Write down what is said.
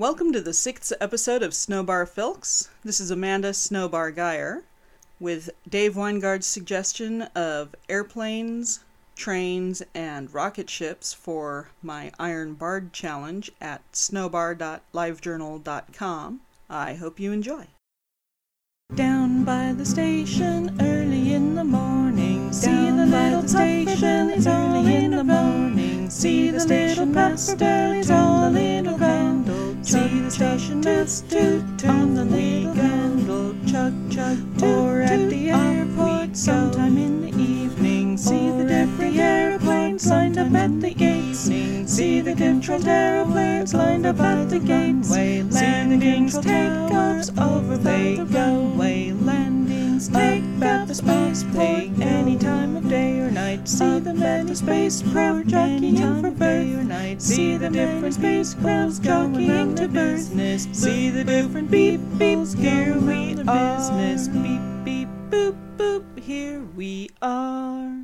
Welcome to the sixth episode of Snowbar Filks. This is Amanda Snowbar Geyer with Dave Weingard's suggestion of airplanes, trains, and rocket ships for my Iron Bard challenge at snowbar.livejournal.com. I hope you enjoy. Down by the station early in the morning, see the little station is early in the morning, see the station master is all candle, the station on the little candle, chug chug, or at the airport. Sometime in the evening, see the different airplanes lined up at the gates, see the different airplanes lined up at the gateway, landings, takeoffs over the runway, landings, take about the space plane any see the many space craft jockeying in for day or night, see the different spacecrafts jockeying to business, see the different beep beeps, here we are, business, beep beep boop boop, here we are.